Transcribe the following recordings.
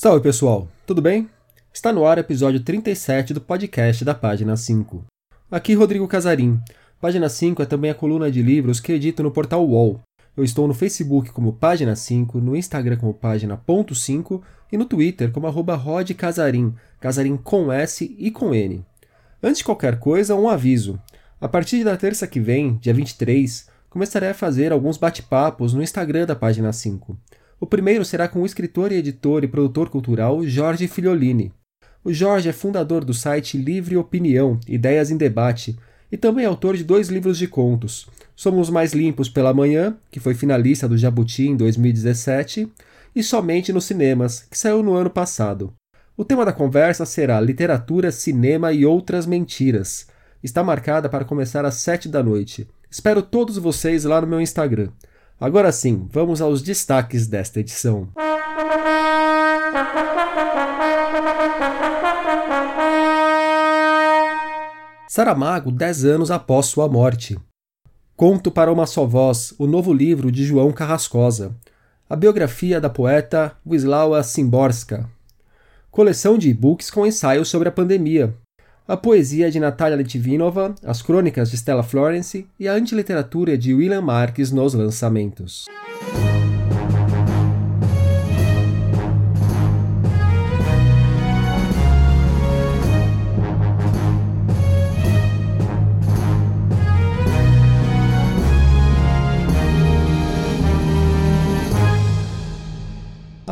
Salve pessoal, tudo bem? Está no ar o episódio 37 do podcast da Página 5. Aqui Rodrigo Casarim. Página 5 é também a coluna de livros que edito no portal UOL. Eu estou no Facebook como Página 5, no Instagram como Página.5 e no Twitter como arroba Rod Casarim, Casarim com S e com N. Antes de qualquer coisa, um aviso. A partir da terça que vem, dia 23, começarei a fazer alguns bate-papos no Instagram da Página 5. O primeiro será com o escritor e editor e produtor cultural Jorge Filiolini. O Jorge é fundador do site Livre Opinião, Ideias em Debate, e também autor de dois livros de contos. Somos Mais Limpos pela Manhã, que foi finalista do Jabuti em 2017, e Somente nos Cinemas, que saiu no ano passado. O tema da conversa será Literatura, Cinema e Outras Mentiras. Está marcada para começar às 7 da noite. Espero todos vocês lá no meu Instagram. Agora sim, vamos aos destaques desta edição. Saramago, 10 anos após sua morte. Conto para uma só voz, o novo livro de João Carrascosa. A biografia da poeta Wisława Szymborska coleção de e-books com ensaios sobre a pandemia, a poesia de Natália Litvinova, as crônicas de Stella Florence e a antiliteratura de William Marques nos lançamentos.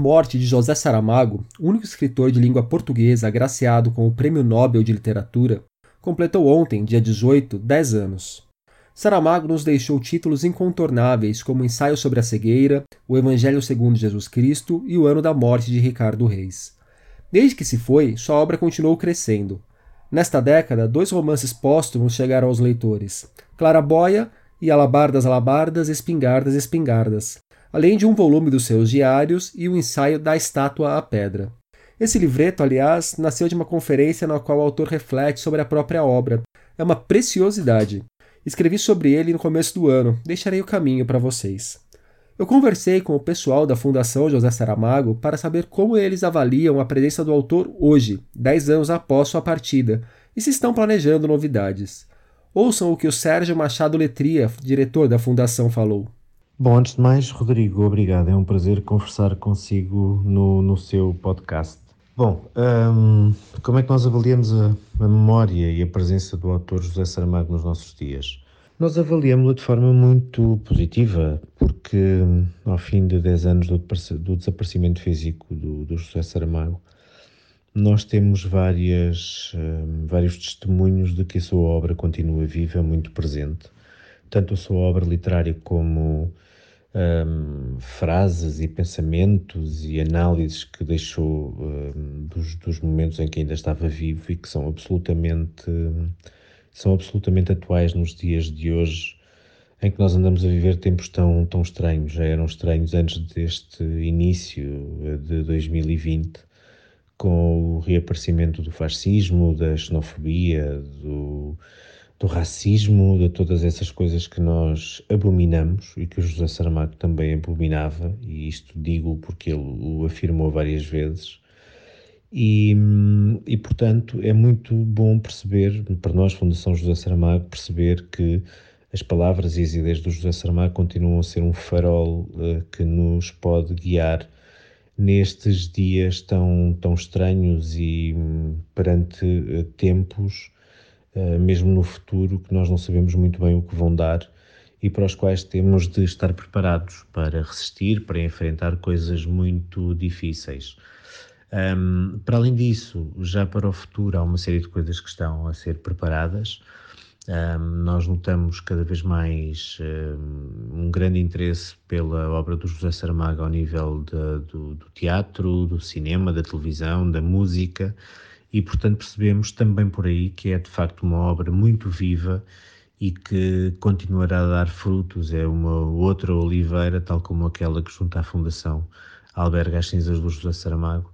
Morte de José Saramago, único escritor de língua portuguesa agraciado com o Prêmio Nobel de Literatura, completou ontem, dia 18, 10 anos. Saramago nos deixou títulos incontornáveis como Ensaio sobre a Cegueira, O Evangelho segundo Jesus Cristo e O Ano da Morte de Ricardo Reis. Desde que se foi, sua obra continuou crescendo. Nesta década, dois romances póstumos chegaram aos leitores: Claraboia e Alabardas, Alabardas, Espingardas, Espingardas, além de um volume dos seus diários e o ensaio da estátua à pedra. Esse livreto, aliás, nasceu de uma conferência na qual o autor reflete sobre a própria obra. É uma preciosidade. Escrevi sobre ele no começo do ano, deixarei o caminho para vocês. Eu conversei com o pessoal da Fundação José Saramago para saber como eles avaliam a presença do autor hoje, dez anos após sua partida, e se estão planejando novidades. Ouçam o que o Sérgio Machado Letria, diretor da Fundação, falou. Bom, antes de mais, Rodrigo, obrigado. É um prazer conversar consigo no, no seu podcast. Bom, um, como é que nós avaliamos a, a, memória e a presença do autor José Saramago nos nossos dias? Nós avaliamos-lo de forma muito positiva, porque ao fim de 10 anos do, do desaparecimento físico do, do, José Saramago, nós temos várias, um, vários testemunhos de que a sua obra continua viva, muito presente. Tanto a sua obra literária como um, frases e pensamentos e análises que deixou um, dos, dos, momentos em que ainda estava vivo e que são absolutamente são absolutamente atuais nos dias de hoje em que nós andamos a viver tempos tão, tão estranhos, já eram estranhos antes deste início de 2020, com o reaparecimento do fascismo, da xenofobia, do, do racismo, de todas essas coisas que nós abominamos e que o José Saramago também abominava, e isto digo porque ele o afirmou várias vezes. E, e portanto é muito bom perceber, para nós, Fundação José Saramago, perceber que as palavras e as ideias do José Saramago continuam a ser um farol uh, que nos pode guiar nestes dias tão, tão estranhos e um, perante uh, tempos mesmo no futuro, que nós não sabemos muito bem o que vão dar e para os quais temos de estar preparados para resistir, para enfrentar coisas muito difíceis. Um, para além disso, já para o futuro há uma série de coisas que estão a ser preparadas. Um, nós notamos cada vez mais um, um, grande interesse pela obra do José Saramago ao nível de, do, do teatro, do cinema, da televisão, da música e, portanto, percebemos também por aí que é de facto uma obra muito viva e que continuará a dar frutos. É uma outra oliveira, tal como aquela que, junto à Fundação, alberga as cinzas do José Saramago.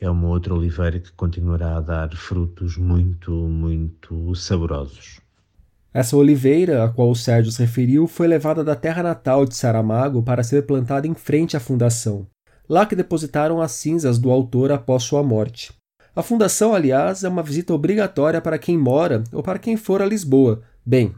É uma outra oliveira que continuará a dar frutos muito, muito saborosos. Essa oliveira, a qual o Sérgio se referiu, foi levada da terra natal de Saramago para ser plantada em frente à fundação. lá que depositaram as cinzas do autor após sua morte. A fundação, aliás, é uma visita obrigatória para quem mora ou para quem for a Lisboa. Bem,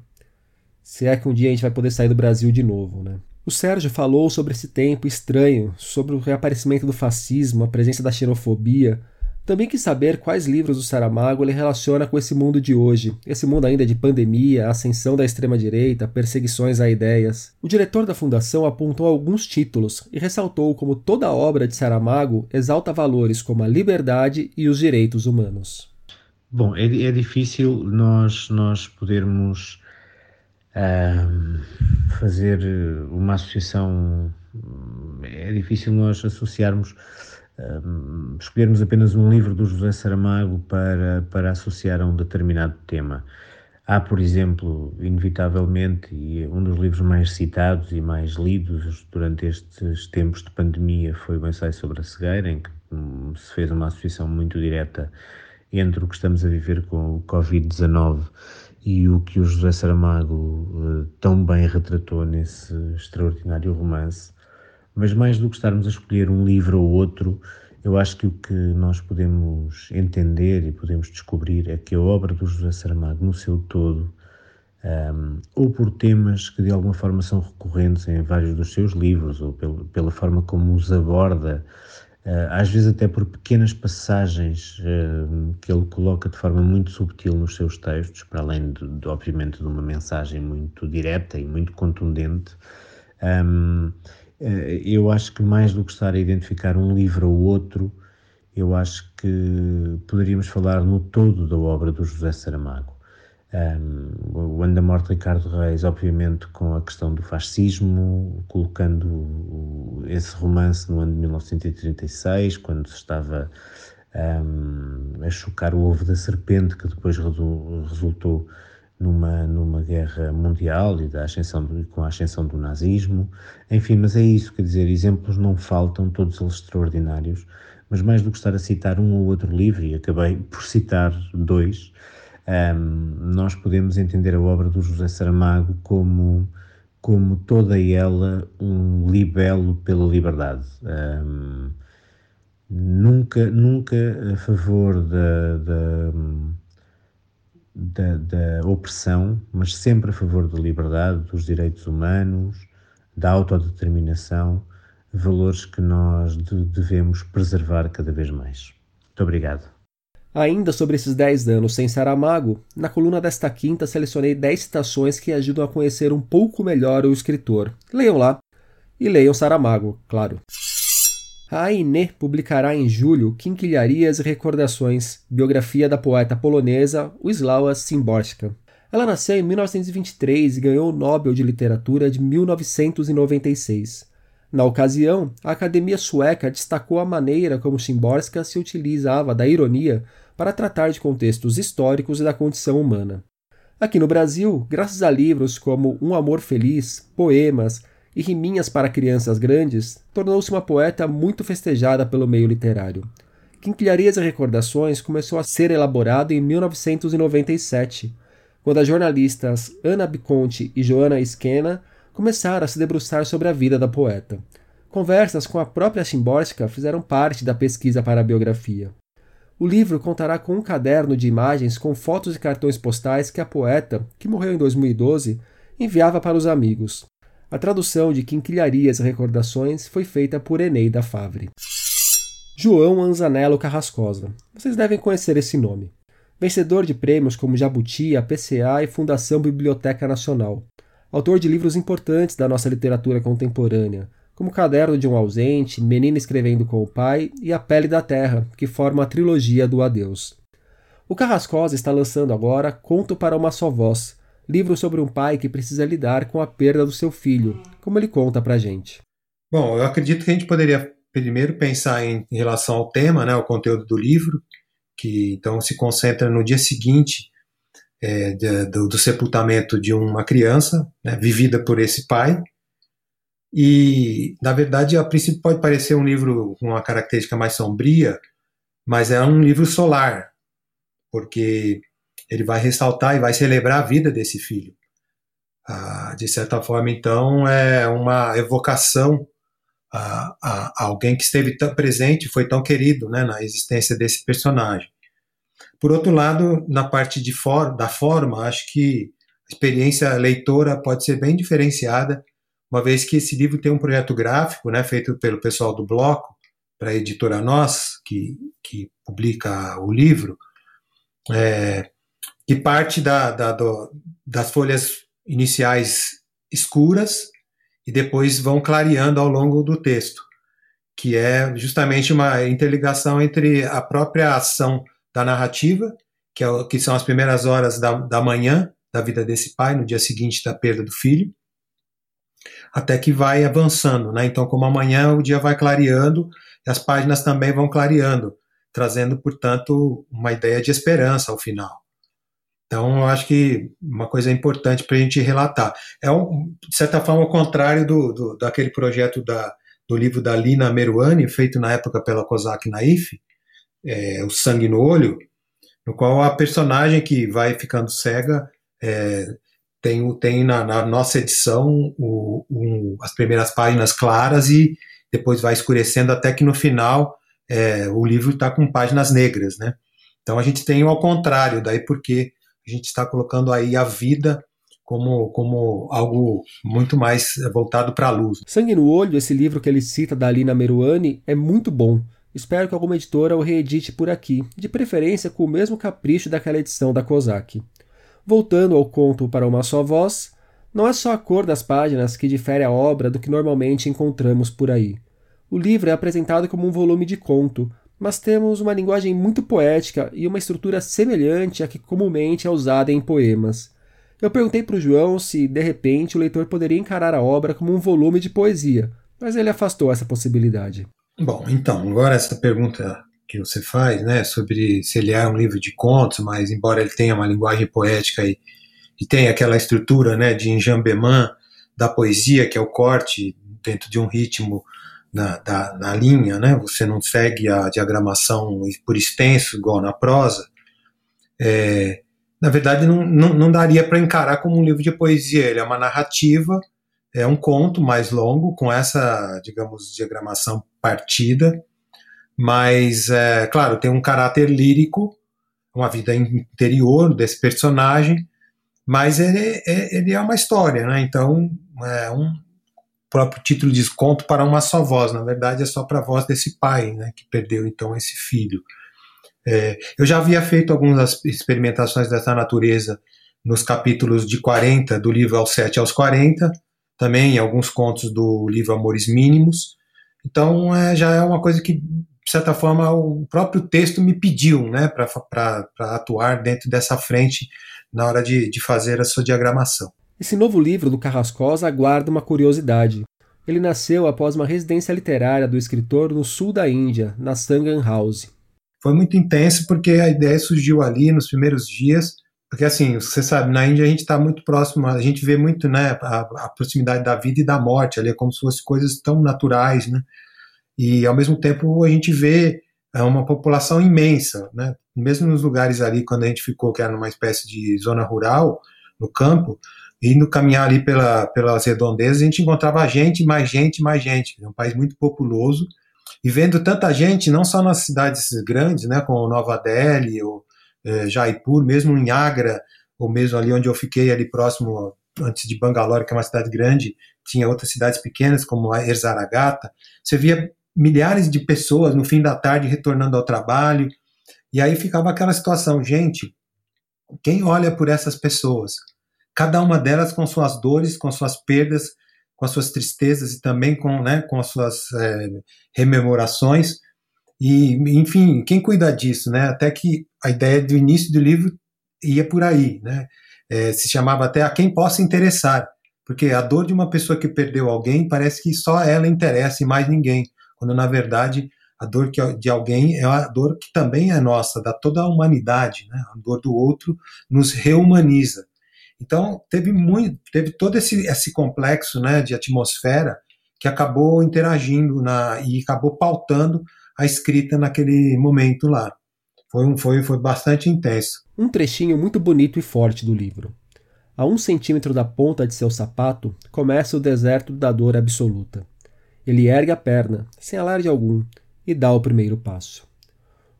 se é que um dia a gente vai poder sair do Brasil de novo, né? O Sérgio falou sobre esse tempo estranho, sobre o reaparecimento do fascismo, a presença da xenofobia, também quis saber quais livros do Saramago ele relaciona com esse mundo de hoje, esse mundo ainda de pandemia, ascensão da extrema-direita, perseguições a ideias. O diretor da fundação apontou alguns títulos e ressaltou como toda obra de Saramago exalta valores como a liberdade e os direitos humanos. Bom, é, é difícil nós, nós podermos uh, fazer uma associação, é difícil nós associarmos um, escolhermos apenas um livro do José Saramago para, para associar a um determinado tema. Há, por exemplo, inevitavelmente, e um dos livros mais citados e mais lidos durante estes tempos de pandemia foi o ensaio sobre a cegueira, em que hum, se fez uma associação muito direta entre o que estamos a viver com o Covid-19 e o que o José Saramago uh, tão bem retratou nesse extraordinário romance. Mas mais do que estarmos a escolher um livro ou outro, eu acho que o que nós podemos entender e podemos descobrir é que a obra do José Saramago, no seu todo, um, ou por temas que de alguma forma são recorrentes em vários dos seus livros, ou pelo, pela forma como os aborda, uh, às vezes até por pequenas passagens uh, que ele coloca de forma muito subtil nos seus textos, para além, de, de obviamente, de uma mensagem muito direta e muito contundente. Um, eh, eu acho que mais do que estar a identificar um livro ou outro, eu acho que poderíamos falar no todo da obra do José Saramago. Um, o Ano da Morte de Ricardo Reis, obviamente, com a questão do fascismo, colocando esse romance no ano de 1936, quando se estava um, a chocar o ovo da serpente, que depois resultou numa, numa guerra mundial e da ascensão com a ascensão do nazismo. Enfim, mas é isso, quer dizer, exemplos não faltam, todos eles extraordinários, mas mais do que estar a citar um ou outro livro, e acabei por citar dois, um, nós podemos entender a obra do José Saramago como, como toda ela um libelo pela liberdade. Um, nunca, nunca a favor da, da da, opressão, mas sempre a favor da liberdade, dos direitos humanos, da autodeterminação, valores que nós devemos preservar cada vez mais. Muito obrigado. Ainda sobre esses 10 anos sem Saramago, na coluna desta quinta selecionei 10 citações que ajudam a conhecer um pouco melhor o escritor. Leiam lá. E leiam Saramago, claro. A Aine publicará em julho Quinquilharias e Recordações, biografia da poeta polonesa Wisława Szymborska. Ela nasceu em 1923 e ganhou o Nobel de Literatura de 1996. Na ocasião, a Academia Sueca destacou a maneira como Szymborska se utilizava da ironia para tratar de contextos históricos e da condição humana. Aqui no Brasil, graças a livros como Um Amor Feliz, poemas, e riminhas para crianças grandes, tornou-se uma poeta muito festejada pelo meio literário. Quinquilharias e Recordações começou a ser elaborado em 1997, quando as jornalistas Ana Biconti e Joana Esquena começaram a se debruçar sobre a vida da poeta. Conversas com a própria Szymborska fizeram parte da pesquisa para a biografia. O livro contará com um caderno de imagens com fotos e cartões postais que a poeta, que morreu em 2012, enviava para os amigos. A tradução de Quinquilharias e Recordações foi feita por Eneida Favre. João Anzanello Carrascosa. Vocês devem conhecer esse nome. Vencedor de prêmios como Jabuti, APCA e Fundação Biblioteca Nacional. Autor de livros importantes da nossa literatura contemporânea, como Caderno de um Ausente, Menina Escrevendo com o Pai e A Pele da Terra, que forma a trilogia do Adeus. O Carrascosa está lançando agora Conto para uma Só Voz, livro sobre um pai que precisa lidar com a perda do seu filho, como ele conta pra gente. Bom, eu acredito que a gente poderia primeiro pensar em, em relação ao tema, né, o conteúdo do livro, que então se concentra no dia seguinte é, de, do, do, sepultamento de uma criança né, vivida por esse pai. E, na verdade, a princípio pode parecer um livro com uma característica mais sombria, mas é um livro solar, porque ele vai ressaltar e vai celebrar a vida desse filho. Ah, de certa forma, então, é uma evocação a, a, alguém que esteve tão presente, foi tão querido né, na existência desse personagem. Por outro lado, na parte de for, da forma, acho que a experiência leitora pode ser bem diferenciada, uma vez que esse livro tem um projeto gráfico né, feito pelo pessoal do Bloco, para a editora Nós, que, que publica o livro, é, que parte da, da, do, das folhas iniciais escuras e depois vão clareando ao longo do texto, que é justamente uma interligação entre a própria ação da narrativa, que, é, que são as primeiras horas da, da manhã da vida desse pai, no dia seguinte da perda do filho, até que vai avançando. Né? Então, como amanhã o dia vai clareando, as páginas também vão clareando, trazendo, portanto, uma ideia de esperança ao final. Então, eu acho que uma coisa importante para a gente relatar. É, um, de certa forma, o contrário do, do, daquele projeto da, do livro da Lina Meruani, feito na época pela Kozak Naif, é, O Sangue no Olho, no qual a personagem que vai ficando cega é, tem, tem na, na, nossa edição o, um, as primeiras páginas claras e depois vai escurecendo até que no final é, o livro está com páginas negras, né? Então a gente tem o ao contrário, daí porque a gente está colocando aí a vida como, como algo muito mais voltado para a luz. Sangue no Olho, esse livro que ele cita da Alina Meruani, é muito bom. Espero que alguma editora o reedite por aqui, de preferência com o mesmo capricho daquela edição da Kozak. Voltando ao conto para uma só voz, não é só a cor das páginas que difere a obra do que normalmente encontramos por aí. O livro é apresentado como um volume de conto, mas temos uma linguagem muito poética e uma estrutura semelhante à que comumente é usada em poemas. Eu perguntei para o João se, de repente, o leitor poderia encarar a obra como um volume de poesia, mas ele afastou essa possibilidade. Bom, então, agora essa pergunta que você faz, né, sobre se ele é um livro de contos, mas embora ele tenha uma linguagem poética e, e tenha aquela estrutura, né, de enjambeman da poesia, que é o corte dentro de um ritmo na, da, na linha, né? Você não segue a diagramação por extenso, igual na prosa. É, na verdade, não, não, não daria para encarar como um livro de poesia. Ele é uma narrativa, é um conto mais longo, com essa, digamos, diagramação partida, mas, é, claro, tem um caráter lírico, uma vida interior desse personagem, mas ele, é, ele é uma história, né? Então, é um, próprio título diz conto para uma só voz, na verdade é só para a voz desse pai, né, que perdeu então esse filho. É, eu já havia feito algumas experimentações dessa natureza nos capítulos de 40 do livro aos 7 aos 40, também em alguns contos do livro Amores Mínimos. Então é, já é uma coisa que, de certa forma, o próprio texto me pediu né, para atuar dentro dessa frente na hora de, de fazer a sua diagramação. Esse novo livro do Carrascosa aguarda uma curiosidade. Ele nasceu após uma residência literária do escritor no sul da Índia, na Sangam House. Foi muito intenso porque a ideia surgiu ali nos primeiros dias, porque assim, você sabe, na Índia a gente está muito próximo, a gente vê muito né, a, a, proximidade da vida e da morte, ali é como se fossem coisas tão naturais, né? E ao mesmo tempo a gente vê é, uma população imensa, né? Mesmo nos lugares ali, quando a gente ficou, que era numa espécie de zona rural, no campo, indo caminhar ali pela, pelas redondezas, a gente encontrava gente, mais gente, mais gente. É um país muito populoso. E vendo tanta gente, não só nas cidades grandes, né, como Nova Delhi ou é, Jaipur, mesmo em Agra, ou mesmo ali onde eu fiquei, ali próximo, antes de Bangalore, que é uma cidade grande, tinha outras cidades pequenas, como Erzaragata, você via milhares de pessoas no fim da tarde retornando ao trabalho, e aí ficava aquela situação, gente, quem olha por essas pessoas? Cada uma delas com suas dores, com suas perdas, com as suas tristezas e também com, né, com as suas é, rememorações. E, enfim, quem cuida disso, né? Até que a ideia do início do livro ia por aí, né? É, se chamava até a quem possa interessar, porque a dor de uma pessoa que perdeu alguém parece que só ela interessa e mais ninguém, quando na verdade a dor de alguém é a dor que também é nossa, da toda a humanidade, né? A dor do outro nos reumaniza. Então, teve muito, teve todo esse, esse complexo né, de atmosfera que acabou interagindo na, e acabou pautando a escrita naquele momento lá. Foi, um, foi, foi bastante intenso. Um trechinho muito bonito e forte do livro. A um centímetro da ponta de seu sapato começa o deserto da dor absoluta. Ele ergue a perna, sem alarde algum, e dá o primeiro passo.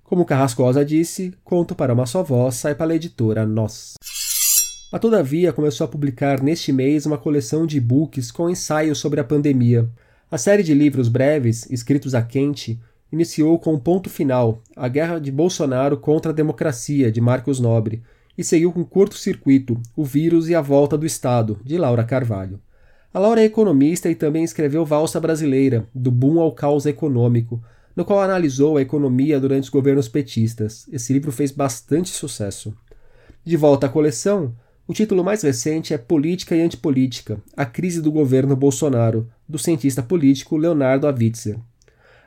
Como Carrascosa disse, conto para uma só voz sai para a editora Nós. A Todavia começou a publicar neste mês uma coleção de e-books com ensaios sobre a pandemia. A série de livros breves, escritos a quente, iniciou com o ponto final, a guerra de Bolsonaro contra a democracia, de Marcos Nobre, e seguiu com curto-circuito, O Vírus e a Volta do Estado, de Laura Carvalho. A Laura é economista e também escreveu Valsa Brasileira, do boom ao caos econômico, no qual analisou a economia durante os governos petistas. Esse livro fez bastante sucesso. De volta à coleção, o título mais recente é Política e Antipolítica: A Crise do Governo Bolsonaro, do cientista político Leonardo Avitzer.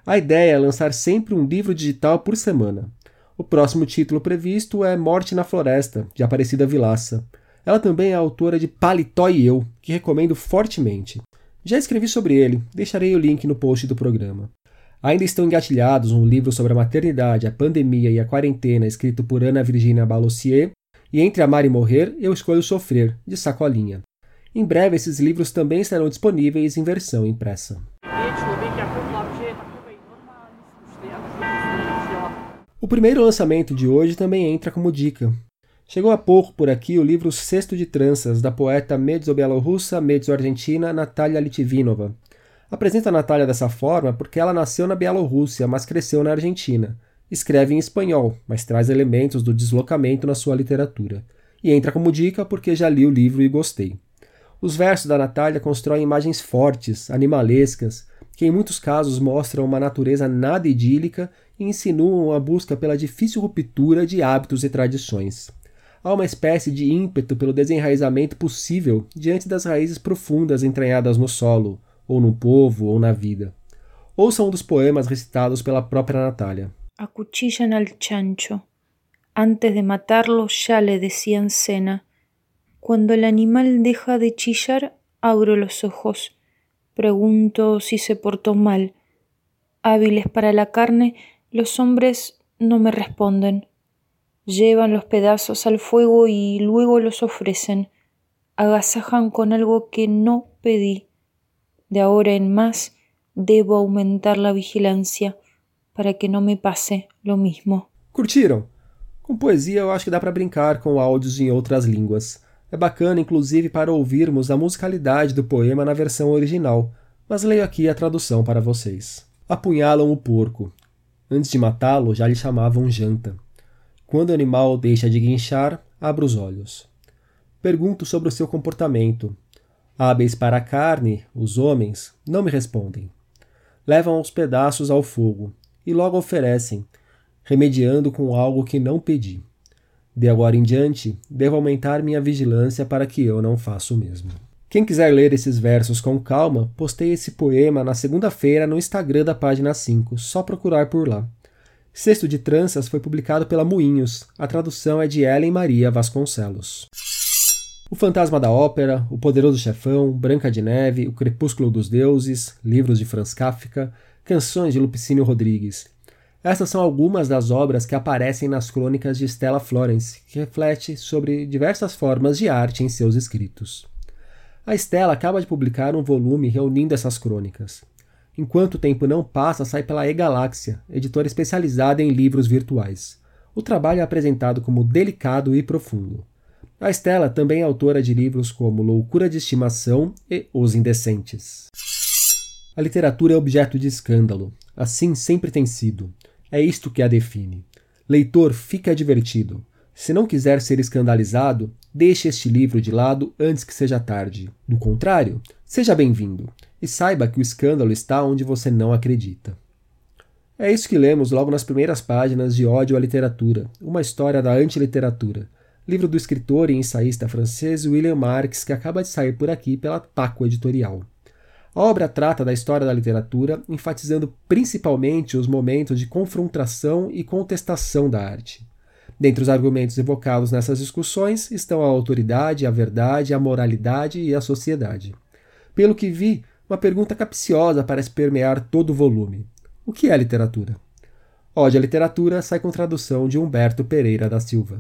A ideia é lançar sempre um livro digital por semana. O próximo título previsto é Morte na Floresta, de Aparecida Vilaça. Ela também é autora de Paletó e Eu, que recomendo fortemente. Já escrevi sobre ele, deixarei o link no post do programa. Ainda estão engatilhados um livro sobre a maternidade, a pandemia e a quarentena, escrito por Ana Virginia Balossier, e Entre Amar e Morrer, Eu Escolho Sofrer, de Sacolinha. Em breve, esses livros também estarão disponíveis em versão impressa. O primeiro lançamento de hoje também entra como dica. Chegou há pouco por aqui o livro Cesto de Tranças, da poeta medzo-bielorrussa, medzo-argentina Natalia Litvinova. Apresenta a Natália dessa forma porque ela nasceu na Bielorrússia, mas cresceu na Argentina. Escreve em espanhol, mas traz elementos do deslocamento na sua literatura. E entra como dica porque já li o livro e gostei. Os versos da Natália constroem imagens fortes, animalescas, que em muitos casos mostram uma natureza nada idílica e insinuam a busca pela difícil ruptura de hábitos e tradições. Há uma espécie de ímpeto pelo desenraizamento possível diante das raízes profundas entranhadas no solo, ou no povo, ou na vida. Ouça um dos poemas recitados pela própria Natália. Acuchillan al chancho. Antes de matarlo ya le decían cena. Cuando el animal deja de chillar, abro los ojos. Pregunto si se portó mal. Hábiles para la carne, los hombres no me responden. Llevan los pedazos al fuego y luego los ofrecen. Agasajan con algo que no pedí. De ahora en más debo aumentar la vigilancia para que não me passe lo mismo. Curtiram? Com poesia eu acho que dá para brincar com áudios em outras línguas. É bacana, inclusive, para ouvirmos a musicalidade do poema na versão original, mas leio aqui a tradução para vocês. Apunhalam o porco. Antes de matá-lo, já lhe chamavam janta. Quando o animal deixa de guinchar, abra os olhos. Pergunto sobre o seu comportamento. Hábeis para a carne, os homens, não me respondem. Levam os pedaços ao fogo e logo oferecem, remediando com algo que não pedi. De agora em diante, devo aumentar minha vigilância para que eu não faça o mesmo. Quem quiser ler esses versos com calma, postei esse poema na segunda-feira no Instagram da página 5, só procurar por lá. Sexto de Tranças foi publicado pela Moinhos, a tradução é de Ellen Maria Vasconcelos. O Fantasma da Ópera, O Poderoso Chefão, Branca de Neve, O Crepúsculo dos Deuses, livros de Franz Kafka, canções de Lupicínio Rodrigues. Essas são algumas das obras que aparecem nas crônicas de Stella Florence, que reflete sobre diversas formas de arte em seus escritos. A Stella acaba de publicar um volume reunindo essas crônicas. Enquanto o tempo não passa, sai pela E-Galáxia, editora especializada em livros virtuais. O trabalho é apresentado como delicado e profundo. A Stella também é autora de livros como Loucura de Estimação e Os Indecentes. A literatura é objeto de escândalo. Assim sempre tem sido. É isto que a define. Leitor, fique advertido. Se não quiser ser escandalizado, deixe este livro de lado antes que seja tarde. Do contrário, seja bem-vindo e saiba que o escândalo está onde você não acredita. É isso que lemos logo nas primeiras páginas de Ódio à Literatura, uma história da antiliteratura, livro do escritor e ensaísta francês William Marx, que acaba de sair por aqui pela Paco Editorial. A obra trata da história da literatura, enfatizando principalmente os momentos de confrontação e contestação da arte. Dentre os argumentos evocados nessas discussões estão a autoridade, a verdade, a moralidade e a sociedade. Pelo que vi, uma pergunta capciosa parece permear todo o volume: O que é literatura? Ode à literatura sai com tradução de Humberto Pereira da Silva.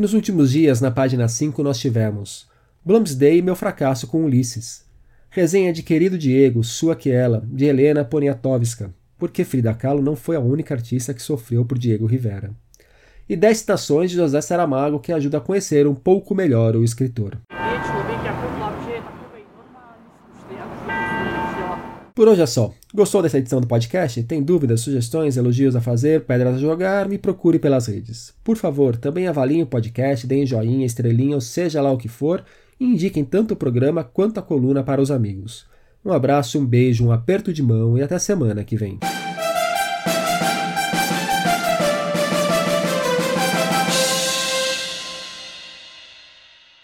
E nos últimos dias, na página 5, nós tivemos Bloomsday e meu fracasso com Ulisses. Resenha de Querido Diego, Sua Que Ela, de Helena Poniatowska, porque Frida Kahlo não foi a única artista que sofreu por Diego Rivera. E 10 citações de José Saramago que ajuda a conhecer um pouco melhor o escritor. Por hoje é só. Gostou dessa edição do podcast? Tem dúvidas, sugestões, elogios a fazer, pedras a jogar? Me procure pelas redes. Por favor, também avaliem o podcast, deem joinha, estrelinha ou seja lá o que for e indiquem tanto o programa quanto a coluna para os amigos. Um abraço, um beijo, um aperto de mão e até semana que vem.